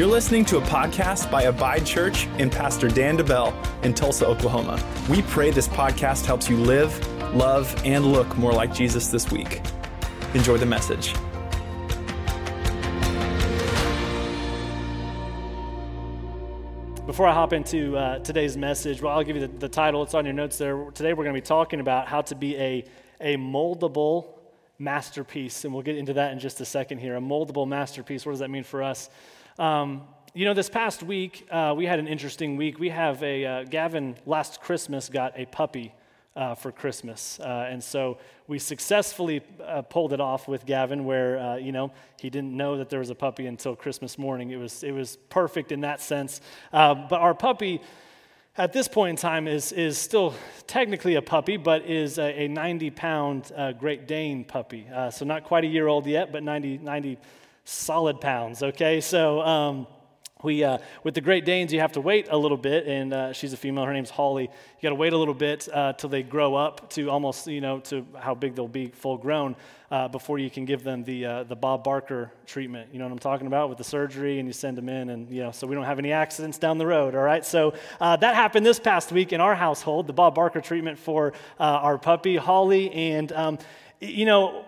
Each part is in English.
You're listening to a podcast by Abide Church and Pastor Dan DeBell in Tulsa, Oklahoma. We pray this podcast helps you live, love, and look more like Jesus this week. Enjoy the message. Before I hop into uh, today's message, well, I'll give you the, the title. It's on your notes there. Today, we're going to be talking about how to be a, a moldable masterpiece. And we'll get into that in just a second here. A moldable masterpiece. What does that mean for us? Um, you know, this past week, uh, we had an interesting week. We have a, uh, Gavin last Christmas got a puppy uh, for Christmas. Uh, and so we successfully uh, pulled it off with Gavin, where, uh, you know, he didn't know that there was a puppy until Christmas morning. It was, it was perfect in that sense. But our puppy, at this point in time, is, is still technically a puppy, but is a, a 90 pound Great Dane puppy. so not quite a year old yet, but 90, 90 solid pounds, okay? So, um, we, uh, with the Great Danes, you have to wait a little bit, and uh, she's a female. Her name's Holly. You got to wait a little bit uh, till they grow up to almost, you know, to how big they'll be full grown uh, before you can give them the uh, the Bob Barker treatment. You know what I'm talking about with the surgery, and you send them in, and you know, so we don't have any accidents down the road. All right. So uh, that happened this past week in our household. The Bob Barker treatment for our puppy Holly, and um, you know,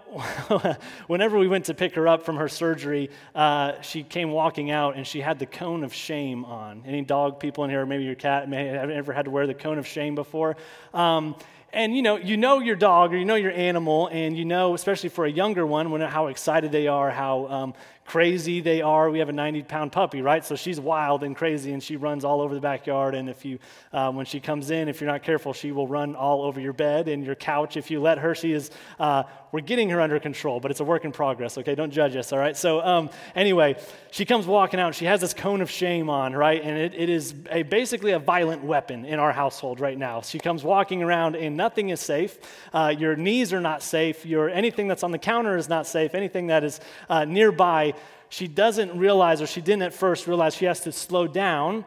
whenever we went to pick her up from her surgery, uh, she came walking out and she had the cone of shame on. Any dog people in here, maybe your cat, may have ever had to wear the cone of shame before? Um, and you know, you know your dog or you know your animal, and you know, especially for a younger one, when how excited they are, how um, crazy they are. We have a 90 pound puppy, right? So she's wild and crazy and she runs all over the backyard. And if you, uh, when she comes in, if you're not careful, she will run all over your bed and your couch. If you let her, she is, uh, we're getting her under control, but it's a work in progress, okay? Don't judge us, all right? So um, anyway, she comes walking out. She has this cone of shame on, right? And it, it is a, basically a violent weapon in our household right now. She comes walking around and nothing is safe. Uh, your knees are not safe. Your, anything that's on the counter is not safe. Anything that is uh, nearby she doesn't realize, or she didn't at first realize, she has to slow down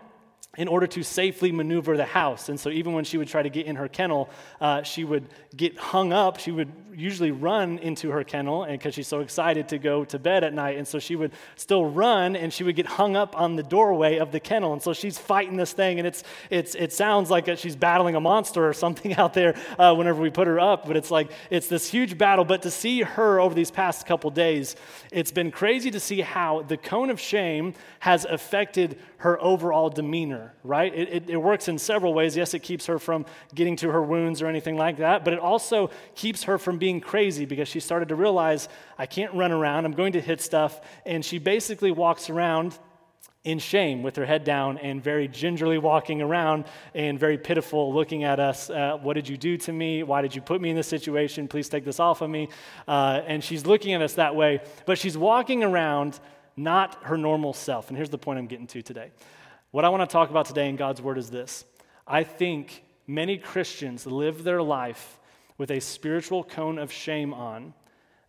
in order to safely maneuver the house. And so, even when she would try to get in her kennel, uh, she would get hung up. She would usually run into her kennel because she's so excited to go to bed at night. And so, she would still run and she would get hung up on the doorway of the kennel. And so, she's fighting this thing, and it's, it's, it sounds like she's battling a monster or something out there uh, whenever we put her up. But it's like, it's this huge battle. But to see her over these past couple days, it's been crazy to see how the cone of shame has affected her overall demeanor, right? It, it, it, works in several ways. Yes, it keeps her from getting to her wounds or anything like that, but it also keeps her from being crazy because she started to realize, I can't run around, I'm going to hit stuff. And she basically walks around in shame with her head down and very gingerly walking around and very pitiful looking at us. Uh, what did you do to me? Why did you put me in this situation? Please take this off of me. Uh, and she's looking at us that way, but she's walking around not her normal self. And here's the point I'm getting to today. What I want to talk about today in God's Word is this I think many Christians live their life with a spiritual cone of shame on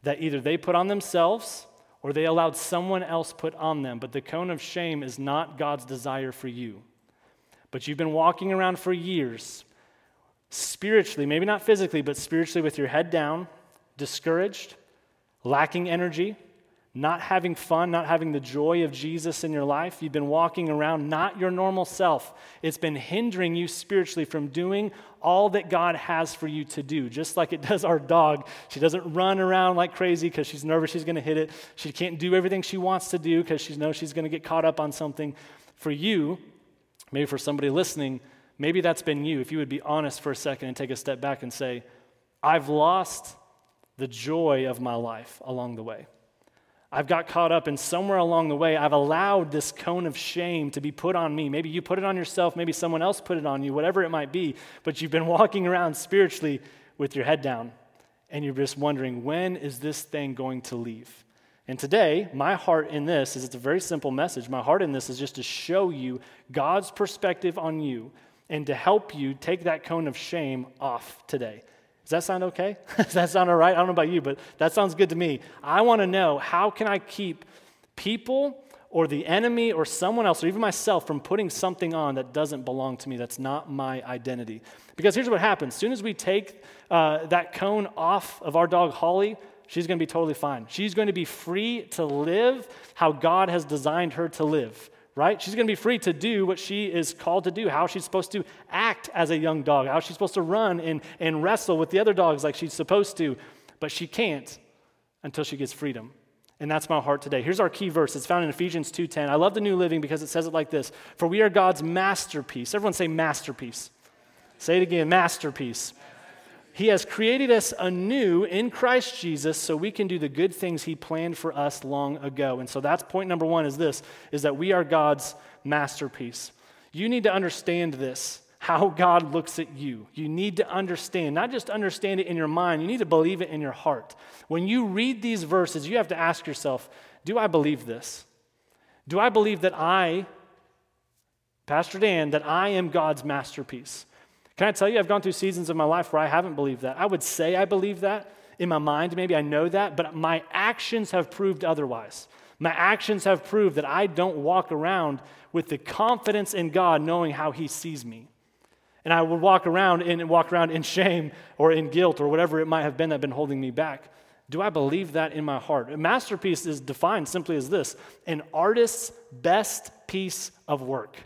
that either they put on themselves or they allowed someone else put on them. But the cone of shame is not God's desire for you. But you've been walking around for years, spiritually, maybe not physically, but spiritually, with your head down, discouraged, lacking energy, not having fun, not having the joy of Jesus in your life. You've been walking around not your normal self. It's been hindering you spiritually from doing all that God has for you to do, just like it does our dog. She doesn't run around like crazy because she's nervous she's going to hit it. She can't do everything she wants to do because she knows she's going to get caught up on something. For you, maybe for somebody listening, maybe that's been you. If you would be honest for a second and take a step back and say, I've lost the joy of my life along the way. I've got caught up and somewhere along the way, I've allowed this cone of shame to be put on me. Maybe you put it on yourself, maybe someone else put it on you, whatever it might be, but you've been walking around spiritually with your head down, and you're just wondering, when is this thing going to leave? And today, my heart in this is it's a very simple message. My heart in this is just to show you God's perspective on you and to help you take that cone of shame off today. Does that sound okay? Does that sound all right? I don't know about you, but that sounds good to me. I want to know how can I keep people or the enemy or someone else or even myself from putting something on that doesn't belong to me, that's not my identity. Because here's what happens. As soon as we take uh, that cone off of our dog Holly, she's going to be totally fine. She's going to be free to live how God has designed her to live right? She's going to be free to do what she is called to do, how she's supposed to act as a young dog, how she's supposed to run and, and wrestle with the other dogs like she's supposed to, but she can't until she gets freedom. And that's my heart today. Here's our key verse. It's found in Ephesians 2:10. I love the New Living because it says it like this: "For we are God's masterpiece." Everyone say masterpiece. Say it again, masterpiece. He has created us anew in Christ Jesus so we can do the good things he planned for us long ago. And so that's point number 1 is this is that we are God's masterpiece. You need to understand this how God looks at you. You need to understand, not just understand it in your mind, you need to believe it in your heart. When you read these verses, you have to ask yourself, do I believe this? Do I believe that I, Pastor Dan, that I am God's masterpiece? Can I tell you, I've gone through seasons of my life where I haven't believed that. I would say I believe that in my mind, maybe I know that, but my actions have proved otherwise. My actions have proved that I don't walk around with the confidence in God knowing how He sees me. And I would walk around and walk around in shame or in guilt or whatever it might have been that been holding me back. Do I believe that in my heart? A masterpiece is defined simply as this an artist's best piece of work.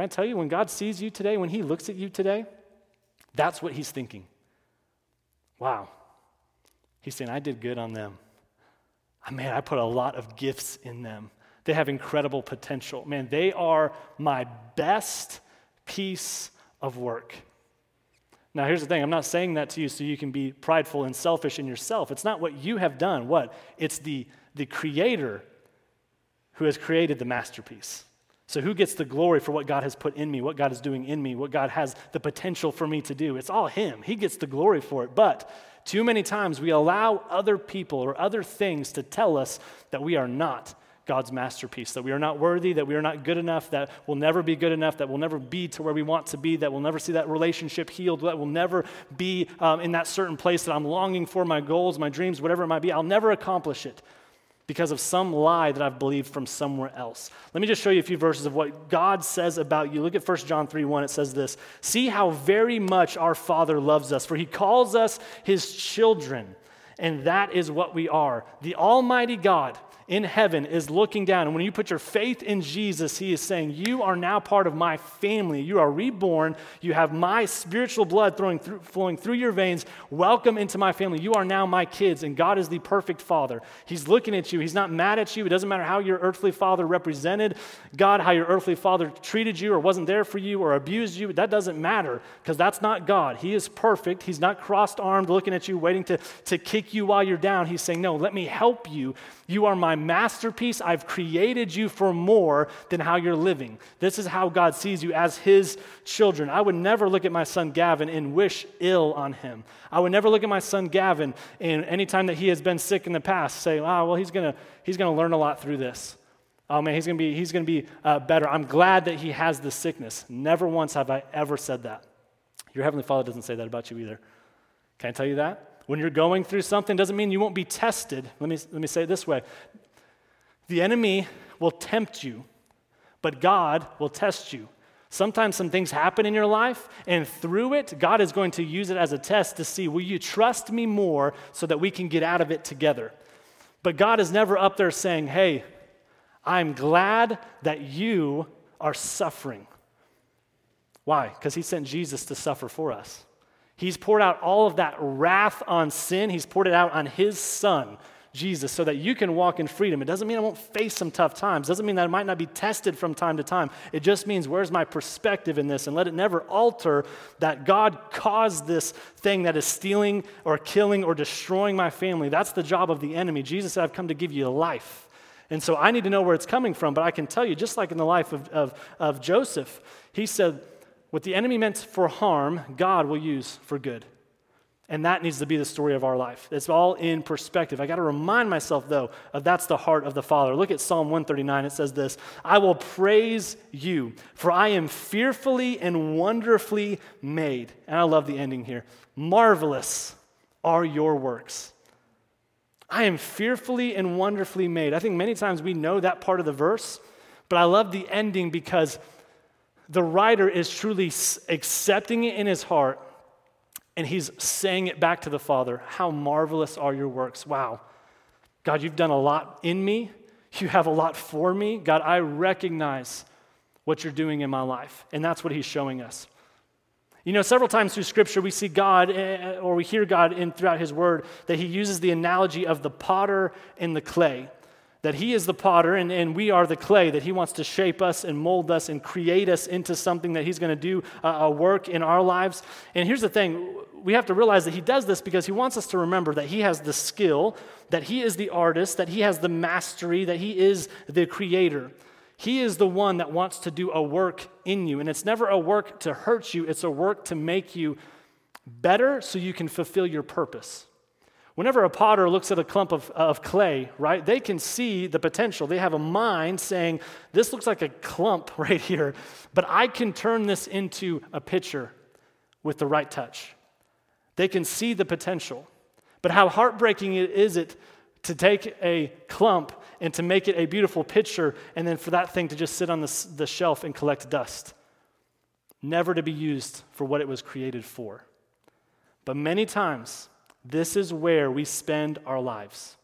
Can I tell you, when God sees you today, when He looks at you today, that's what He's thinking. Wow. He's saying, I did good on them. Ah, man, I put a lot of gifts in them. They have incredible potential. Man, they are my best piece of work. Now, here's the thing I'm not saying that to you so you can be prideful and selfish in yourself. It's not what you have done. What? It's the, the creator who has created the masterpiece. So, who gets the glory for what God has put in me, what God is doing in me, what God has the potential for me to do? It's all Him. He gets the glory for it. But too many times we allow other people or other things to tell us that we are not God's masterpiece, that we are not worthy, that we are not good enough, that we'll never be good enough, that we'll never be to where we want to be, that we'll never see that relationship healed, that we'll never be um, in that certain place that I'm longing for, my goals, my dreams, whatever it might be. I'll never accomplish it because of some lie that I've believed from somewhere else. Let me just show you a few verses of what God says about you. Look at 1 John 3 1. It says this See how very much our Father loves us, for he calls us his children, and that is what we are. The Almighty God in heaven is looking down. And when you put your faith in Jesus, He is saying, You are now part of my family. You are reborn. You have my spiritual blood through, flowing through your veins. Welcome into my family. You are now my kids, and God is the perfect Father. He's looking at you. He's not mad at you. It doesn't matter how your earthly father represented God, how your earthly father treated you or wasn't there for you or abused you. That doesn't matter because that's not God. He is perfect. He's not crossed armed looking at you, waiting to, to kick you while you're down. He's saying, No, let me help you. You are my masterpiece. I've created you for more than how you're living. This is how God sees you as his children. I would never look at my son Gavin and wish ill on him. I would never look at my son Gavin and anytime that he has been sick in the past say, oh, well, he's going to he's gonna learn a lot through this. Oh man, he's gonna be, he's gonna be uh, better. I'm glad that he has this sickness. Never once have I ever said that. Your Heavenly Father doesn't say that about you either. Can I tell you that? When you're going through something, doesn't mean you won't be tested. Let me, let me say it this way the enemy will tempt you, but God will test you. Sometimes some things happen in your life, and through it, God is going to use it as a test to see will you trust me more so that we can get out of it together? But God is never up there saying, hey, I'm glad that you are suffering. Why? Because He sent Jesus to suffer for us. He's poured out all of that wrath on sin, He's poured it out on His Son, Jesus, so that you can walk in freedom. It doesn't mean I won't face some tough times. It doesn't mean that I might not be tested from time to time. It just means where's my perspective in this? And let it never alter that God caused this thing that is stealing or killing or destroying my family. That's the job of the enemy. Jesus said, I've come to give you life. And so I need to know where it's coming from, but I can tell you, just like in the life of, of, of Joseph, he said, what the enemy meant for harm, God will use for good. And that needs to be the story of our life. It's all in perspective. I got to remind myself, though, of that's the heart of the Father. Look at Psalm 139. It says this I will praise you, for I am fearfully and wonderfully made. And I love the ending here. Marvelous are your works. I am fearfully and wonderfully made. I think many times we know that part of the verse, but I love the ending because the writer is truly accepting it in his heart and he's saying it back to the Father How marvelous are your works! Wow. God, you've done a lot in me. You have a lot for me. God, I recognize what you're doing in my life. And that's what he's showing us. You know, several times through Scripture, we see God, eh, eh, or we hear God in, throughout His Word, that He uses the analogy of the potter and the clay. That He is the potter and, and we are the clay, that He wants to shape us and mold us and create us into something that He's going to do uh, a work in our lives. And here's the thing we have to realize that He does this because He wants us to remember that He has the skill, that He is the artist, that He has the mastery, that He is the creator. He is the one that wants to do a work in you. And it's never a work to hurt you, it's a work to make you better so you can fulfill your purpose. Whenever a potter looks at a clump of, of clay, right, they can see the potential. They have a mind saying, This looks like a clump right here, but I can turn this into a pitcher with the right touch. They can see the potential. But how heartbreaking is it to take a clump and to make it a beautiful pitcher, and then for that thing to just sit on the, the shelf and collect dust. Never to be used for what it was created for. But many times, this is where we spend our lives.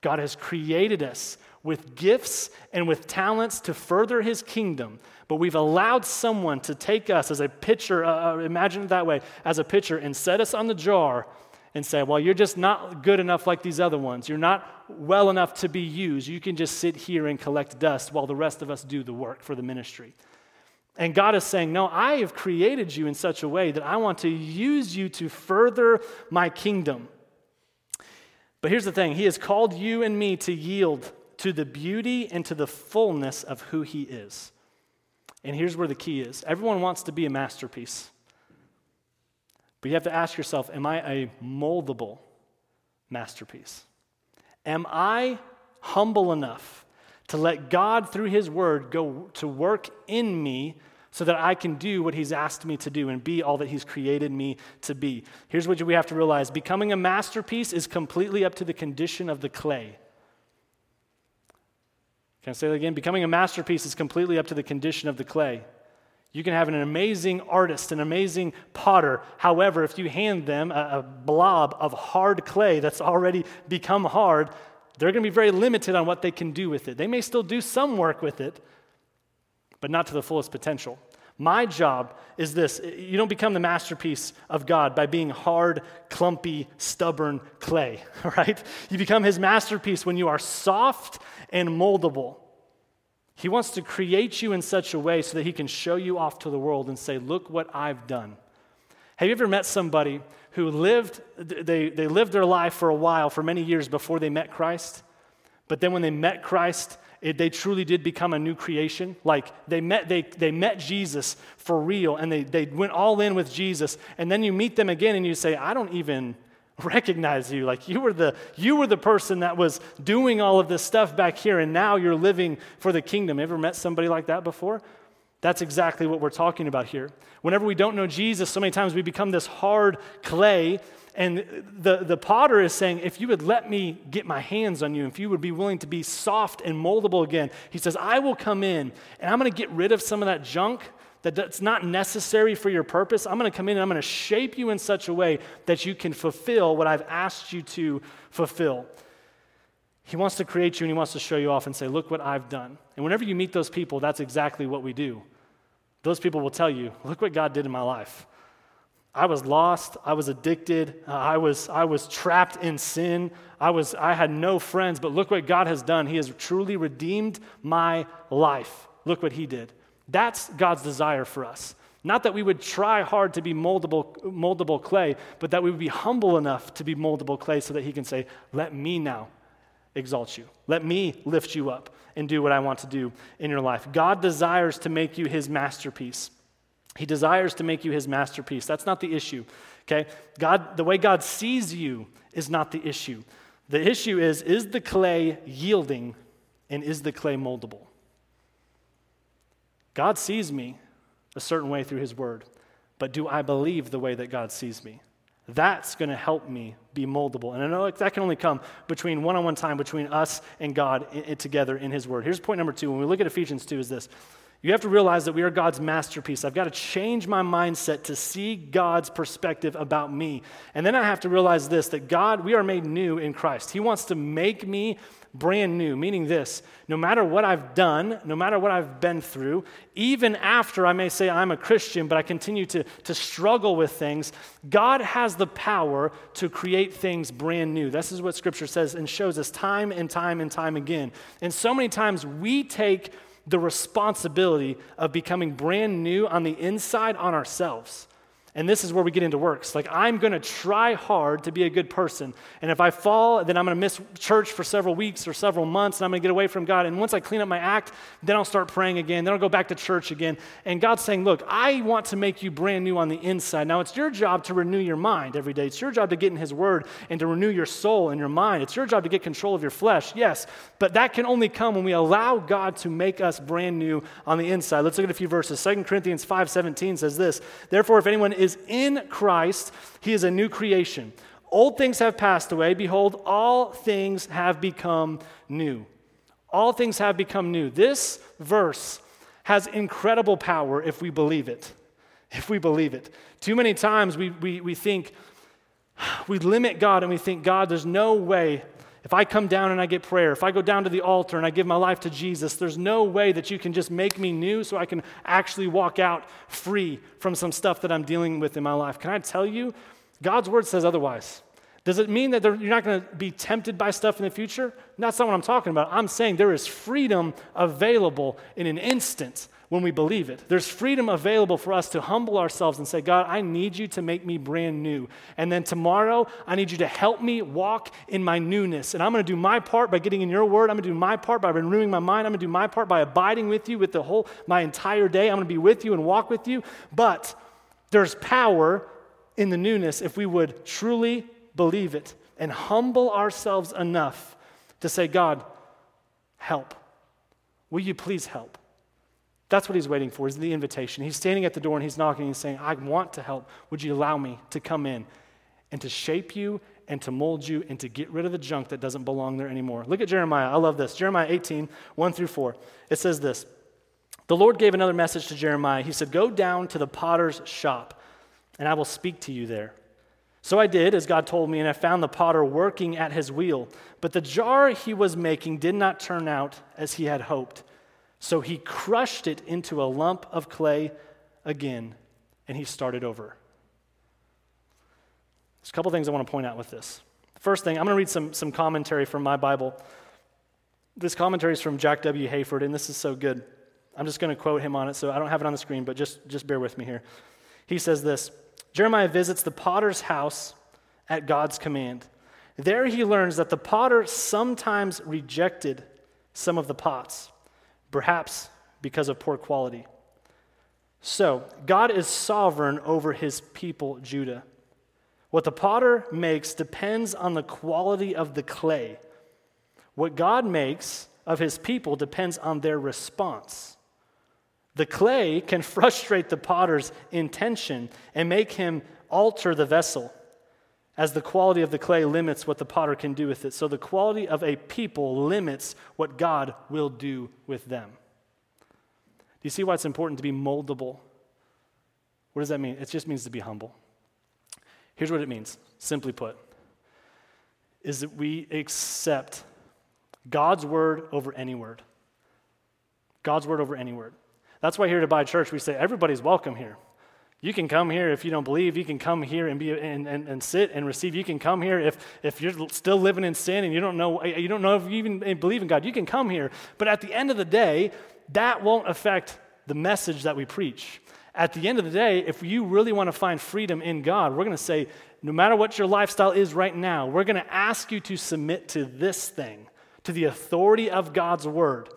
God has created us with gifts and with talents to further his kingdom, but we've allowed someone to take us as a pitcher, uh, uh imagine it that way, as a pitcher, and set us on the jar and say, well, you're just not good enough like these other ones. You're not well enough to be used. You can just sit here and collect dust while the rest of us do the work for the ministry. And God is saying, No, I have created you in such a way that I want to use you to further my kingdom. But here's the thing He has called you and me to yield to the beauty and to the fullness of who He is. And here's where the key is everyone wants to be a masterpiece. But you have to ask yourself Am I a moldable masterpiece? Am I humble enough to let God, through His Word, go to work in me so that I can do what He's asked me to do and be all that He's created me to be? Here's what we have to realize becoming a masterpiece is completely up to the condition of the clay. Can I say that again? Becoming a masterpiece is completely up to the condition of the clay. You can have an amazing artist, an amazing potter. However, if you hand them a, a blob of hard clay that's already become hard, they're going to be very limited on what they can do with it. They may still do some work with it, but not to the fullest potential. My job is this you don't become the masterpiece of God by being hard, clumpy, stubborn clay, right? You become his masterpiece when you are soft and moldable. He wants to create you in such a way so that he can show you off to the world and say, Look what I've done. Have you ever met somebody who lived, they, they lived their life for a while, for many years before they met Christ? But then when they met Christ, it, they truly did become a new creation. Like they met, they, they met Jesus for real and they, they went all in with Jesus. And then you meet them again and you say, I don't even, recognize you like you were the you were the person that was doing all of this stuff back here and now you're living for the kingdom ever met somebody like that before that's exactly what we're talking about here whenever we don't know jesus so many times we become this hard clay and the, the potter is saying if you would let me get my hands on you if you would be willing to be soft and moldable again he says i will come in and i'm going to get rid of some of that junk that's not necessary for your purpose, I'm going to come in and I'm going to shape you in such a way that you can fulfill what I've asked you to fulfill. He wants to create you and he wants to show you off and say, Look what I've done. And whenever you meet those people, that's exactly what we do. Those people will tell you, Look what God did in my life. I was lost. I was addicted. Uh, I, was, I was trapped in sin. I, was, I had no friends, but look what God has done. He has truly redeemed my life. Look what He did. That's God's desire for us. Not that we would try hard to be moldable, moldable clay, but that we would be humble enough to be moldable clay so that He can say, Let me now exalt you. Let me lift you up and do what I want to do in your life. God desires to make you His masterpiece. He desires to make you His masterpiece. That's not the issue. Okay? God, the way God sees you is not the issue. The issue is is the clay yielding and is the clay moldable? God sees me a certain way through His Word, but do I believe the way that God sees me? That's going to help me be moldable. And I know that can only come between one on one time between us and God together in His Word. Here's point number two. When we look at Ephesians 2, is this You have to realize that we are God's masterpiece. I've got to change my mindset to see God's perspective about me. And then I have to realize this that God, we are made new in Christ. He wants to make me brand new, meaning this no matter what I've done, no matter what I've been through, even after I may say I'm a Christian, but I continue to, to struggle with things, God has the power to create things brand new. This is what Scripture says and shows us time and time and time again. And so many times we take the responsibility of becoming brand new on the inside on ourselves. And this is where we get into works. Like, I'm going to try hard to be a good person. And if I fall, then I'm going to miss church for several weeks or several months, and I'm going to get away from God. And once I clean up my act, then I'll start praying again. Then I'll go back to church again. And God's saying, Look, I want to make you brand new on the inside. Now, it's your job to renew your mind every day. It's your job to get in His Word and to renew your soul and your mind. It's your job to get control of your flesh, yes. But that can only come when we allow God to make us brand new on the inside. Let's look at a few verses. 2 Corinthians 5 17 says this Therefore, if anyone is in Christ, he is a new creation. Old things have passed away. Behold, all things have become new. All things have become new. This verse has incredible power if we believe it. If we believe it. Too many times we, we, we think, we limit God and we think, God, there's no way if I come down and I get prayer, if I go down to the altar and I give my life to Jesus, there's no way that you can just make me new so I can actually walk out free from some stuff that I'm dealing with in my life. Can I tell you? God's word says otherwise. Does it mean that you're not going to be tempted by stuff in the future? That's not what I'm talking about. I'm saying there is freedom available in an instant when we believe it. There's freedom available for us to humble ourselves and say, God, I need you to make me brand new. And then tomorrow, I need you to help me walk in my newness. And I'm going to do my part by getting in your word. I'm going to do my part by renewing my mind. I'm going to do my part by abiding with you with the whole, my entire day. I'm going to be with you and walk with you. But there's power in the newness if we would truly believe it and humble ourselves enough to say, God, help. Will you please help? That's what he's waiting for, is the invitation. He's standing at the door and he's knocking and he's saying, I want to help. Would you allow me to come in and to shape you and to mold you and to get rid of the junk that doesn't belong there anymore? Look at Jeremiah. I love this. Jeremiah 18, 1 through 4. It says this The Lord gave another message to Jeremiah. He said, Go down to the potter's shop, and I will speak to you there. So I did, as God told me, and I found the potter working at his wheel. But the jar he was making did not turn out as he had hoped. So he crushed it into a lump of clay again, and he started over. There's a couple things I want to point out with this. First thing, I'm going to read some, some commentary from my Bible. This commentary is from Jack W. Hayford, and this is so good. I'm just going to quote him on it, so I don't have it on the screen, but just, just bear with me here. He says this Jeremiah visits the potter's house at God's command. There he learns that the potter sometimes rejected some of the pots perhaps because of poor quality. So, God is sovereign over his people, Judah. What the potter makes depends on the quality of the clay. What God makes of his people depends on their response. The clay can frustrate the potter's intention and make him alter the vessel, as the quality of the clay limits what the potter can do with it. So the quality of a people limits what God will do with them. Do you see why it's important to be moldable? What does that mean? It just means to be humble. Here's what it means, simply put, is that we accept God's word over any word. God's word over any word. That's why here at Abide Church we say everybody's welcome here. You can come here if you don't believe. You can come here and be and, and, and sit and receive. You can come here if, if you're still living in sin and you don't know you don't know if you even eh, believe in God. You can come here. But at the end of the day, that won't affect the message that we preach. At the end of the day, if you really want to find freedom in God, we're going to say, no matter what your lifestyle is right now, we're going to ask you to submit to this thing, to the authority of God's word.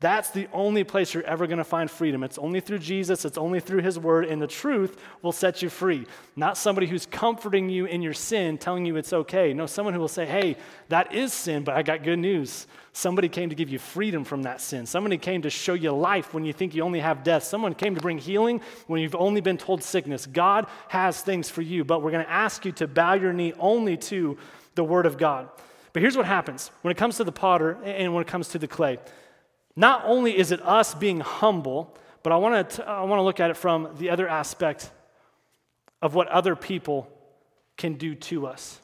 That's the only place you're ever going to find freedom. It's only through Jesus, it's only through His Word, and the truth will set you free. Not somebody who's comforting you in your sin, telling you it's okay. No, someone who will say, hey, that is sin, but I got good news. Somebody came to give you freedom from that sin. Somebody came to show you life when you think you only have death. Someone came to bring healing when you've only been told sickness. God has things for you, but we're going to ask you to bow your knee only to the Word of God. But here's what happens when it comes to the potter and when it comes to the clay. Not only is it us being humble, but I want to I want to look at it from the other aspect of what other people can do to us.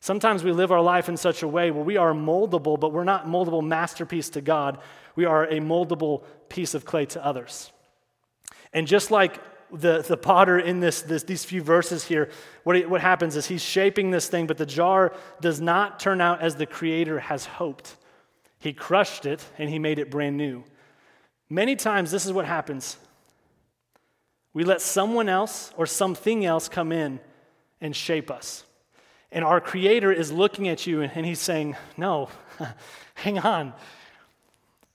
Sometimes we live our life in such a way where we are moldable, but we're not moldable masterpiece to God. We are a moldable piece of clay to others. And just like the, the potter in this, this, these few verses here, what, what happens is he's shaping this thing, but the jar does not turn out as the creator has hoped. He crushed it and he made it brand new. Many times, this is what happens. We let someone else or something else come in and shape us. And our Creator is looking at you and He's saying, No, hang on.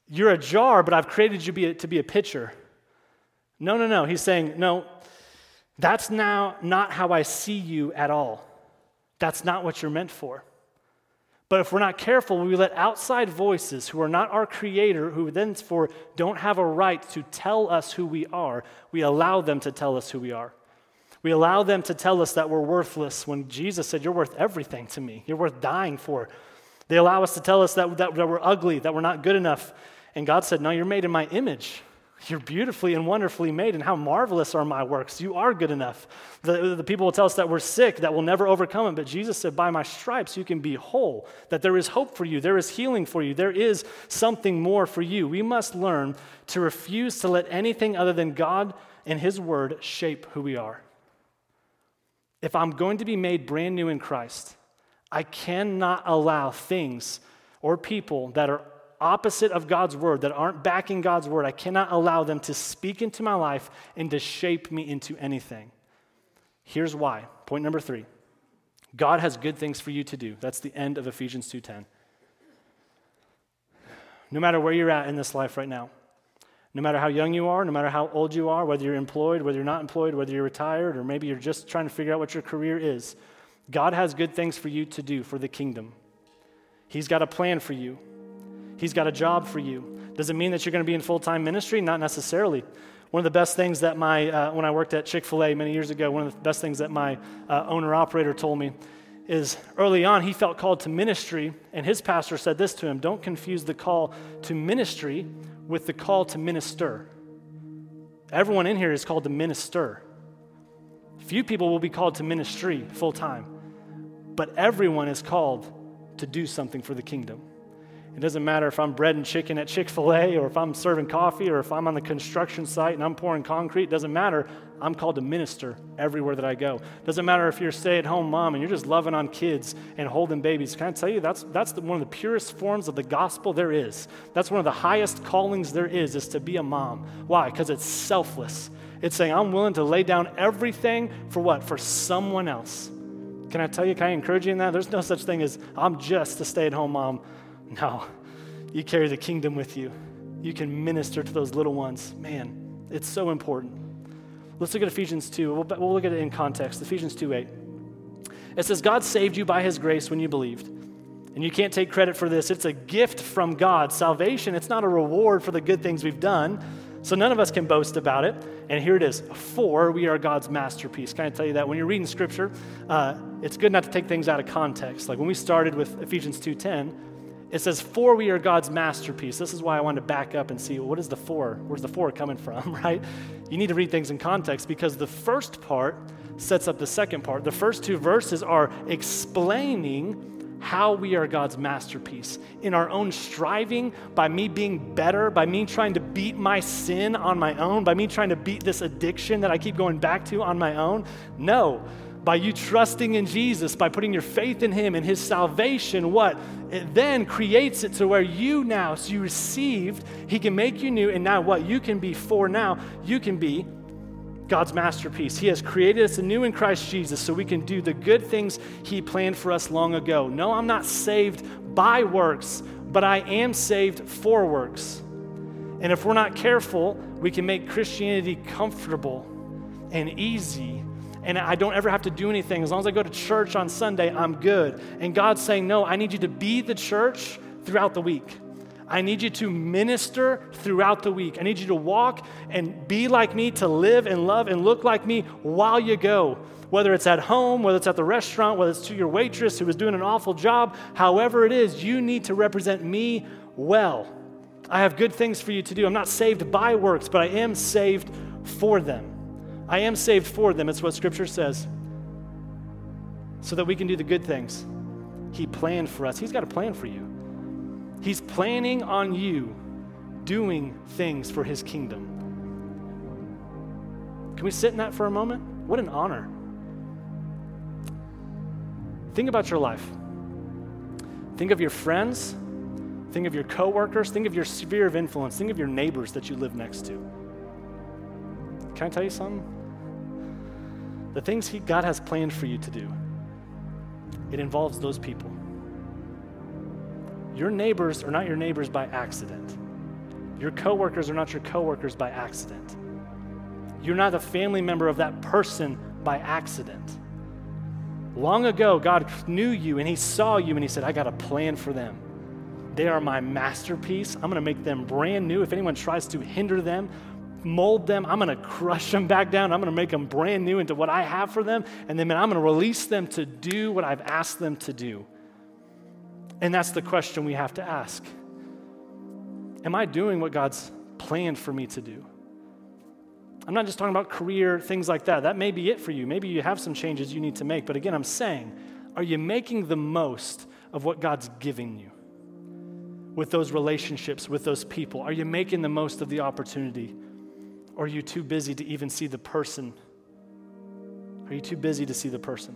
You're a jar, but I've created you to be a pitcher. No, no, no. He's saying, No, that's now not how I see you at all. That's not what you're meant for. But if we're not careful, we let outside voices who are not our creator, who therefore don't have a right to tell us who we are, we allow them to tell us who we are. We allow them to tell us that we're worthless when Jesus said, You're worth everything to me. You're worth dying for. They allow us to tell us that, that, that we're ugly, that we're not good enough. And God said, No, you're made in my image. You're beautifully and wonderfully made, and how marvelous are my works. You are good enough. The, the people will tell us that we're sick, that we'll never overcome it, but Jesus said, By my stripes, you can be whole, that there is hope for you, there is healing for you, there is something more for you. We must learn to refuse to let anything other than God and His Word shape who we are. If I'm going to be made brand new in Christ, I cannot allow things or people that are opposite of God's word, that aren't backing God's word, I cannot allow them to speak into my life and to shape me into anything. Here's why. Point number three God has good things for you to do. That's the end of Ephesians 2:10. No matter where you're at in this life right now, no matter how young you are, no matter how old you are, whether you're employed, whether you're not employed, whether you're retired, or maybe you're just trying to figure out what your career is, God has good things for you to do for the kingdom. He's got a plan for you. He's got a job for you. Does it mean that you're going to be in full time ministry? Not necessarily. One of the best things that my, uh, when I worked at Chick fil A many years ago, one of the best things that my uh, owner operator told me is early on he felt called to ministry, and his pastor said this to him Don't confuse the call to ministry with the call to minister. Everyone in here is called to minister. Few people will be called to ministry full time, but everyone is called to do something for the kingdom. It doesn't matter if I'm bread and chicken at Chick fil A or if I'm serving coffee or if I'm on the construction site and I'm pouring concrete. It doesn't matter. I'm called to minister everywhere that I go. It doesn't matter if you're a stay at home mom and you're just loving on kids and holding babies. Can I tell you, that's, that's the, one of the purest forms of the gospel there is. That's one of the highest callings there is, is to be a mom. Why? Because it's selfless. It's saying, I'm willing to lay down everything for what? For someone else. Can I tell you, can I encourage you in that? There's no such thing as I'm just a stay at home mom. No, you carry the kingdom with you. You can minister to those little ones. Man, it's so important. Let's look at Ephesians 2. We'll, we'll look at it in context. Ephesians 2 8. It says, God saved you by his grace when you believed. And you can't take credit for this. It's a gift from God. Salvation, it's not a reward for the good things we've done. So none of us can boast about it. And here it is. For we are God's masterpiece. Can I tell you that? When you're reading scripture, uh, it's good not to take things out of context. Like when we started with Ephesians two 2.10, it says, For we are God's masterpiece. This is why I wanted to back up and see what is the for? Where's the for coming from, right? You need to read things in context because the first part sets up the second part. The first two verses are explaining how we are God's masterpiece. In our own striving, by me being better, by me trying to beat my sin on my own, by me trying to beat this addiction that I keep going back to on my own. No, by you trusting in Jesus, by putting your faith in Him and His salvation, what? It then creates it to where you now, so you received, He can make you new, and now what? You can be for now, you can be God's masterpiece. He has created us anew in Christ Jesus so we can do the good things He planned for us long ago. No, I'm not saved by works, but I am saved for works. And if we're not careful, we can make Christianity comfortable and easy and I don't ever have to do anything. As long as I go to church on Sunday, I'm good. And God's saying, No, I need you to be the church throughout the week. I need you to minister throughout the week. I need you to walk and be like me, to live and love and look like me while you go. Whether it's at home, whether it's at the restaurant, whether it's to your waitress who is doing an awful job, however it is, you need to represent me well. I have good things for you to do. I'm not saved by works, but I am saved for them. I am saved for them. It's what Scripture says. So that we can do the good things He planned for us. He's got a plan for you. He's planning on you doing things for His kingdom. Can we sit in that for a moment? What an honor. Think about your life. Think of your friends. Think of your coworkers. Think of your sphere of influence. Think of your neighbors that you live next to. Can I tell you something? The things he, God has planned for you to do, it involves those people. Your neighbors are not your neighbors by accident. Your coworkers are not your coworkers by accident. You're not a family member of that person by accident. Long ago, God knew you and He saw you and He said, I got a plan for them. They are my masterpiece. I'm going to make them brand new. If anyone tries to hinder them, mold them, I'm going to crush them back down. I'm going to make them brand new into what I have for them. And then I'm going to release them to do what I've asked them to do. And that's the question we have to ask Am I doing what God's planned for me to do? I'm not just talking about career, things like that. That may be it for you. Maybe you have some changes you need to make. But again, I'm saying, are you making the most of what God's giving you? With those relationships, with those people? Are you making the most of the opportunity? Or are you too busy to even see the person? Are you too busy to see the person?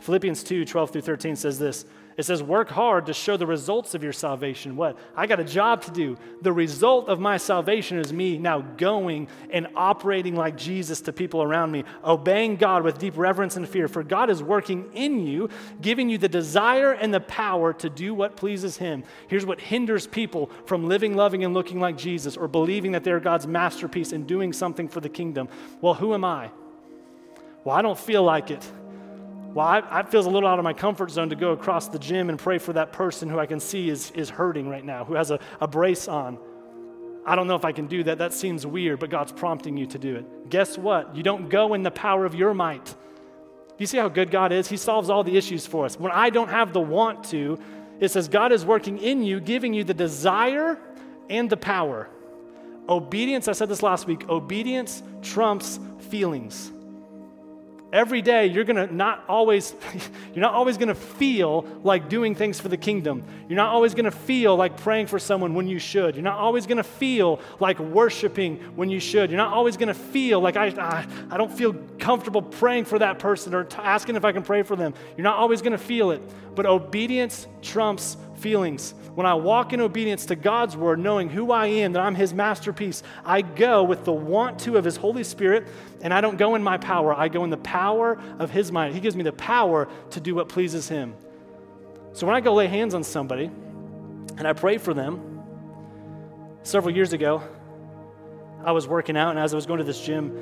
Philippians 2 12 through 13 says this it says, Work hard to show the results of your salvation. What? I got a job to do. The result of my salvation is me now going and operating like Jesus to people around me, obeying God with deep reverence and fear. For God is working in you, giving you the desire and the power to do what pleases Him. Here's what hinders people from living, loving, and looking like Jesus or believing that they're God's masterpiece and doing something for the kingdom. Well, who am I? Well, I don't feel like it. Well, I, feels a little out of my comfort zone to go across the gym and pray for that person who I can see is, is hurting right now, who has a, a brace on. I don't know if I can do that. That seems weird, but God's prompting you to do it. Guess what? You don't go in the power of your might. You see how good God is? He solves all the issues for us. When I don't have the want to, it says God is working in you, giving you the desire and the power. Obedience, I said this last week, obedience trumps feelings every day you're going to not always you're not always going to feel like doing things for the kingdom. You're not always going to feel like praying for someone when you should. You're not always going to feel like worshiping when you should. You're not always going to feel like I, I, I, don't feel comfortable praying for that person or t- asking if i can pray for them. You're not always going to feel it. But obedience trumps feelings when I walk in obedience to God's word, knowing who I am, that I'm His masterpiece, I go with the want to of His Holy Spirit, and I don't go in my power. I go in the power of His mind. He gives me the power to do what pleases Him. So when I go lay hands on somebody and I pray for them, several years ago, I was working out, and as I was going to this gym,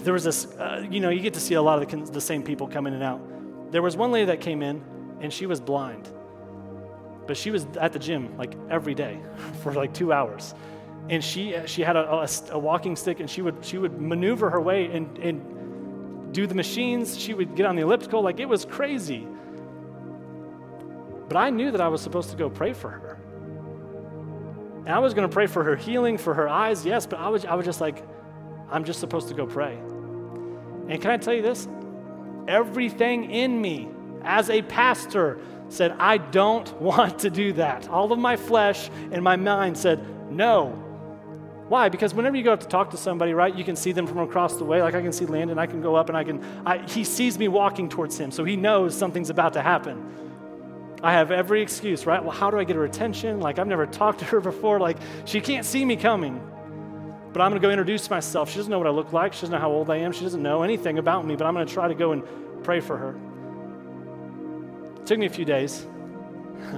there was this, uh, you know, you get to see a lot of the, the same people come in and out. There was one lady that came in, and she was blind. But she was at the gym like every day for like two hours. And she, she had a, a, a walking stick and she would, she would maneuver her way and, and do the machines. She would get on the elliptical. Like it was crazy. But I knew that I was supposed to go pray for her. And I was going to pray for her healing, for her eyes, yes, but I was, I was just like, I'm just supposed to go pray. And can I tell you this? Everything in me as a pastor said, I don't want to do that. All of my flesh and my mind said, no. Why? Because whenever you go up to talk to somebody, right, you can see them from across the way. Like I can see Landon, I can go up and I can, I, he sees me walking towards him, so he knows something's about to happen. I have every excuse, right? Well, how do I get her attention? Like I've never talked to her before. Like she can't see me coming. But I'm going to go introduce myself. She doesn't know what I look like. She doesn't know how old I am. She doesn't know anything about me, but I'm going to try to go and pray for her. It took me a few days.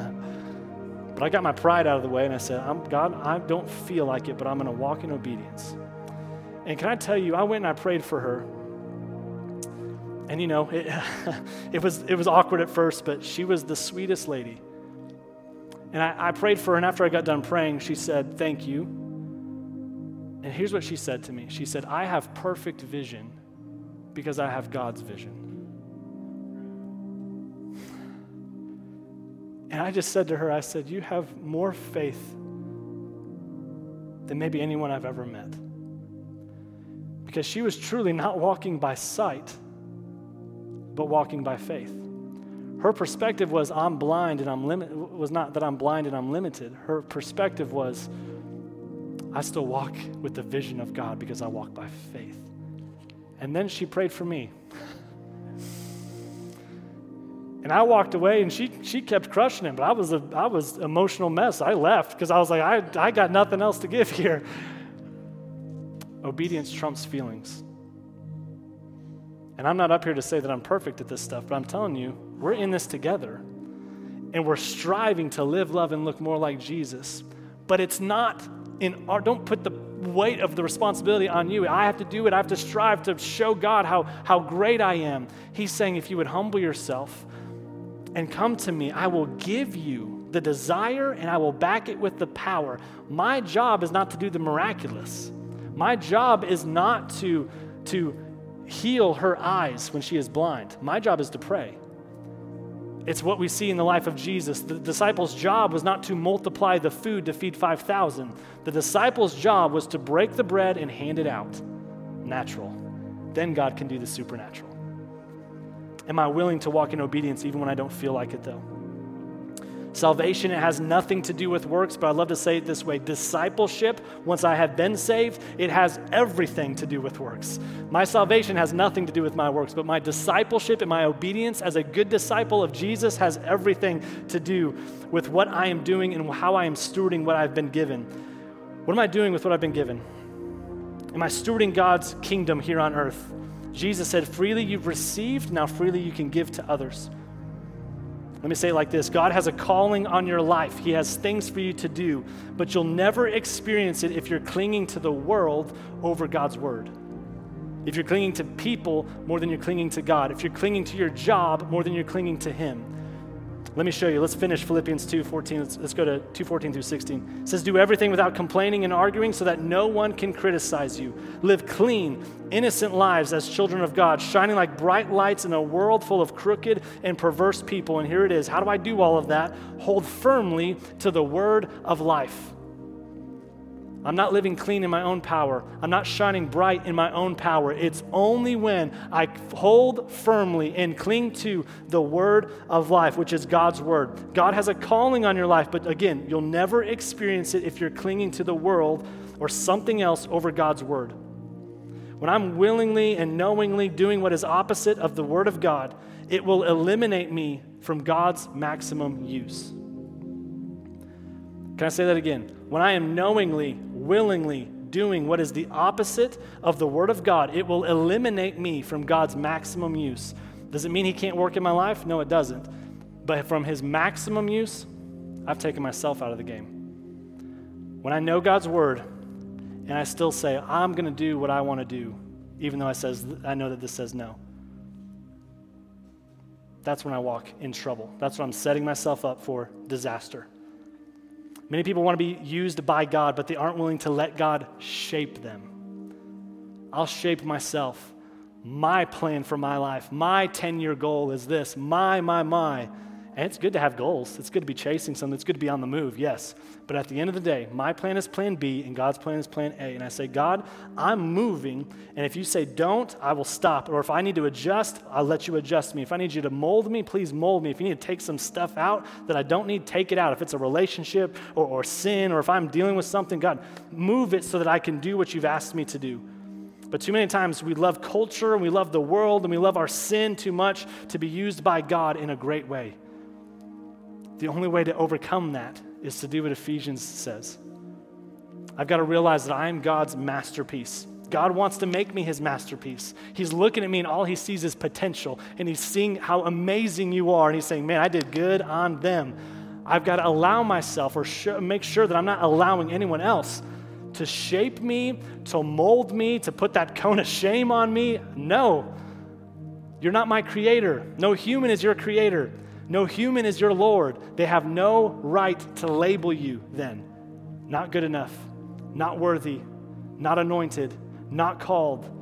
but I got my pride out of the way and I said, God, I don't feel like it, but I'm going to walk in obedience. And can I tell you, I went and I prayed for her. And you know, it, it, was, it was awkward at first, but she was the sweetest lady. And I, I prayed for her, and after I got done praying, she said, Thank you. And here's what she said to me She said, I have perfect vision because I have God's vision. And I just said to her, I said, You have more faith than maybe anyone I've ever met. Because she was truly not walking by sight, but walking by faith. Her perspective was I'm blind and I'm limited was not that I'm blind and I'm limited. Her perspective was I still walk with the vision of God because I walk by faith. And then she prayed for me. And I walked away and she, she kept crushing him, but I was a I was emotional mess. I left because I was like, I, I got nothing else to give here. Obedience trumps feelings. And I'm not up here to say that I'm perfect at this stuff, but I'm telling you, we're in this together. And we're striving to live, love, and look more like Jesus. But it's not in our, don't put the weight of the responsibility on you. I have to do it. I have to strive to show God how, how great I am. He's saying, if you would humble yourself, and come to me, I will give you the desire and I will back it with the power. My job is not to do the miraculous. My job is not to, to heal her eyes when she is blind. My job is to pray. It's what we see in the life of Jesus. The disciples' job was not to multiply the food to feed 5,000. The disciples' job was to break the bread and hand it out. Natural. Then God can do the supernatural. Am I willing to walk in obedience even when I don't feel like it, though? Salvation, it has nothing to do with works, but I love to say it this way discipleship, once I have been saved, it has everything to do with works. My salvation has nothing to do with my works, but my discipleship and my obedience as a good disciple of Jesus has everything to do with what I am doing and how I am stewarding what I've been given. What am I doing with what I've been given? Am I stewarding God's kingdom here on earth? Jesus said, Freely you've received, now freely you can give to others. Let me say it like this God has a calling on your life, He has things for you to do, but you'll never experience it if you're clinging to the world over God's word. If you're clinging to people more than you're clinging to God, if you're clinging to your job more than you're clinging to Him. Let me show you. Let's finish Philippians 2 14. Let's, let's go to 2 14 through 16. It says, Do everything without complaining and arguing so that no one can criticize you. Live clean, innocent lives as children of God, shining like bright lights in a world full of crooked and perverse people. And here it is. How do I do all of that? Hold firmly to the word of life. I'm not living clean in my own power. I'm not shining bright in my own power. It's only when I hold firmly and cling to the word of life, which is God's word. God has a calling on your life, but again, you'll never experience it if you're clinging to the world or something else over God's word. When I'm willingly and knowingly doing what is opposite of the word of God, it will eliminate me from God's maximum use. Can I say that again? When I am knowingly, willingly doing what is the opposite of the Word of God, it will eliminate me from God's maximum use. Does it mean He can't work in my life? No, it doesn't. But from His maximum use, I've taken myself out of the game. When I know God's Word and I still say, I'm going to do what I want to do, even though I, says, I know that this says no, that's when I walk in trouble. That's when I'm setting myself up for disaster. Many people want to be used by God, but they aren't willing to let God shape them. I'll shape myself. My plan for my life, my 10 year goal is this. My, my, my. And it's good to have goals. It's good to be chasing something. It's good to be on the move, yes. But at the end of the day, my plan is plan B and God's plan is plan A. And I say, God, I'm moving. And if you say don't, I will stop. Or if I need to adjust, I'll let you adjust me. If I need you to mold me, please mold me. If you need to take some stuff out that I don't need, take it out. If it's a relationship or, or sin, or if I'm dealing with something, God, move it so that I can do what you've asked me to do. But too many times we love culture and we love the world and we love our sin too much to be used by God in a great way. The only way to overcome that is to do what Ephesians says. I've got to realize that I am God's masterpiece. God wants to make me his masterpiece. He's looking at me and all he sees is potential. And he's seeing how amazing you are. And he's saying, Man, I did good on them. I've got to allow myself or sh- make sure that I'm not allowing anyone else to shape me, to mold me, to put that cone of shame on me. No, you're not my creator. No human is your creator. No human is your Lord. They have no right to label you then. Not good enough, not worthy, not anointed, not called.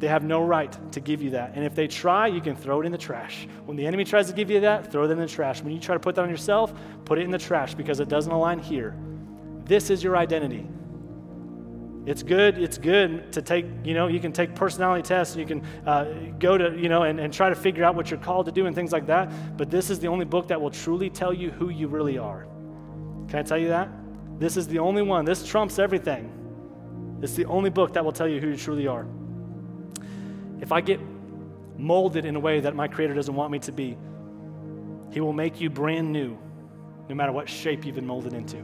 They have no right to give you that. And if they try, you can throw it in the trash. When the enemy tries to give you that, throw it in the trash. When you try to put that on yourself, put it in the trash because it doesn't align here. This is your identity. It's good. It's good to take, you know, you can take personality tests. You can uh, go to, you know, and, and try to figure out what you're called to do and things like that. But this is the only book that will truly tell you who you really are. Can I tell you that? This is the only one. This trumps everything. It's the only book that will tell you who you truly are. If I get molded in a way that my Creator doesn't want me to be, He will make you brand new, no matter what shape you've been molded into.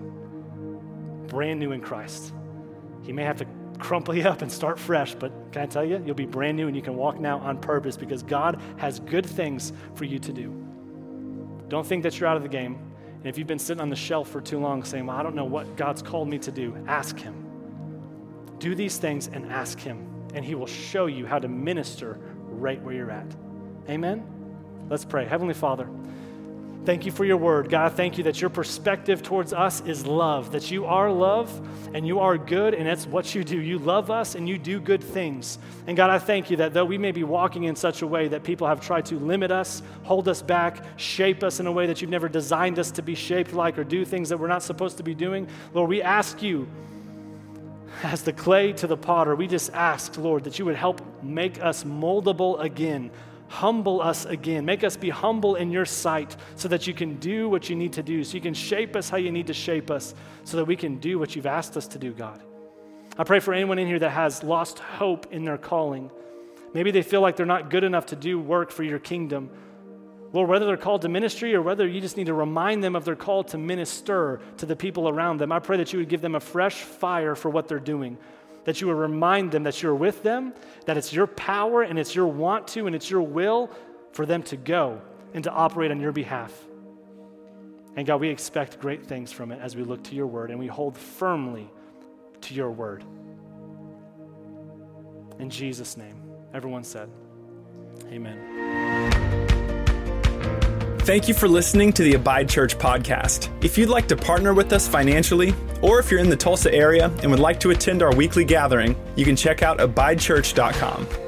Brand new in Christ. He may have to crumple you up and start fresh, but can I tell you, you'll be brand new and you can walk now on purpose because God has good things for you to do. Don't think that you're out of the game. And if you've been sitting on the shelf for too long saying, Well, I don't know what God's called me to do, ask Him. Do these things and ask Him, and He will show you how to minister right where you're at. Amen? Let's pray. Heavenly Father, thank you for your word. God, thank you that your perspective towards us is love, that you are love and you are good, and that's what you do. You love us and you do good things. And God, I thank you that though we may be walking in such a way that people have tried to limit us, hold us back, shape us in a way that you've never designed us to be shaped like, or do things that we're not supposed to be doing, Lord, we ask you as the clay to the potter, we just ask, Lord, that you would help make us moldable again, humble us again, make us be humble in your sight so that you can do what you need to do, so you can shape us how you need to shape us, so that we can do what you've asked us to do, God. I pray for anyone in here that has lost hope in their calling. Maybe they feel like they're not good enough to do work for your kingdom. Lord, whether they're called to ministry or whether you just need to remind them of their call to minister to the people around them, I pray that you would give them a fresh fire for what they're doing. That you would remind them that you're with them, that it's your power and it's your want to and it's your will for them to go and to operate on your behalf. And God, we expect great things from it as we look to your word and we hold firmly to your word. In Jesus' name, everyone said, Amen. Thank you for listening to the Abide Church podcast. If you'd like to partner with us financially, or if you're in the Tulsa area and would like to attend our weekly gathering, you can check out abidechurch.com.